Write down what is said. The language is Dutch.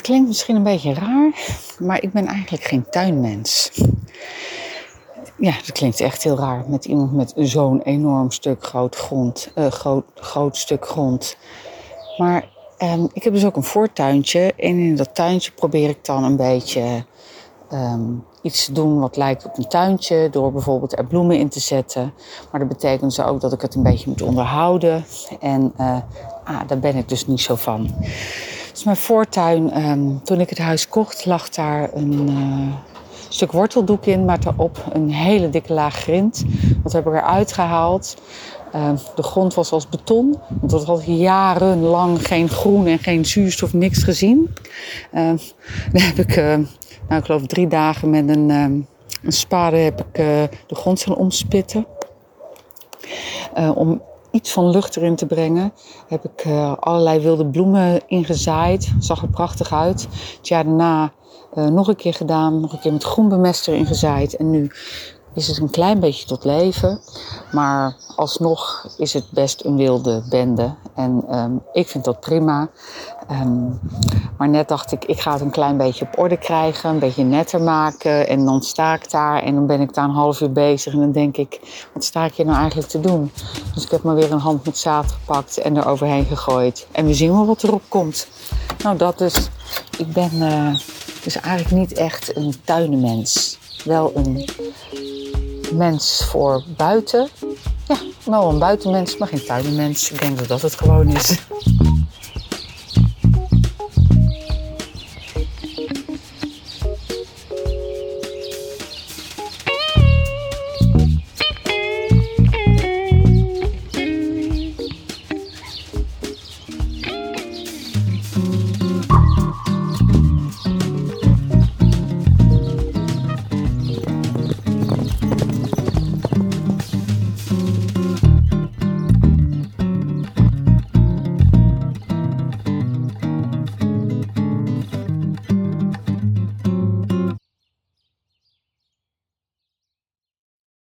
klinkt misschien een beetje raar, maar ik ben eigenlijk geen tuinmens. Ja, dat klinkt echt heel raar met iemand met zo'n enorm stuk groot grond, uh, groot, groot stuk grond. Maar um, ik heb dus ook een voortuintje en in dat tuintje probeer ik dan een beetje um, iets te doen wat lijkt op een tuintje, door bijvoorbeeld er bloemen in te zetten. Maar dat betekent dus ook dat ik het een beetje moet onderhouden. En uh, ah, daar ben ik dus niet zo van. Dus mijn voortuin, um, toen ik het huis kocht, lag daar een uh, stuk worteldoek in, maar daarop een hele dikke laag grind. Dat heb ik eruit gehaald. Uh, de grond was als beton. Want dat had jarenlang geen groen en geen zuurstof, niks gezien. Uh, daar heb ik, uh, nou, ik geloof drie dagen met een, een spade heb ik de grond gaan omspitten. om iets van lucht erin te brengen, heb ik allerlei wilde bloemen ingezaaid. Zag er prachtig uit. Het jaar daarna nog een keer gedaan, nog een keer met groenbemester ingezaaid. En nu is het een klein beetje tot leven. Maar alsnog is het best een wilde bende. En um, ik vind dat prima. Um, maar net dacht ik, ik ga het een klein beetje op orde krijgen. Een beetje netter maken. En dan sta ik daar. En dan ben ik daar een half uur bezig. En dan denk ik, wat sta ik hier nou eigenlijk te doen? Dus ik heb maar weer een hand met zaad gepakt. En er overheen gegooid. En we zien wel wat erop komt. Nou, dat dus. Ik ben uh, dus eigenlijk niet echt een tuinenmens. Wel een mens voor buiten. Ja, wel een buitenmens, maar geen tuinmens. Ik denk dat dat het gewoon is.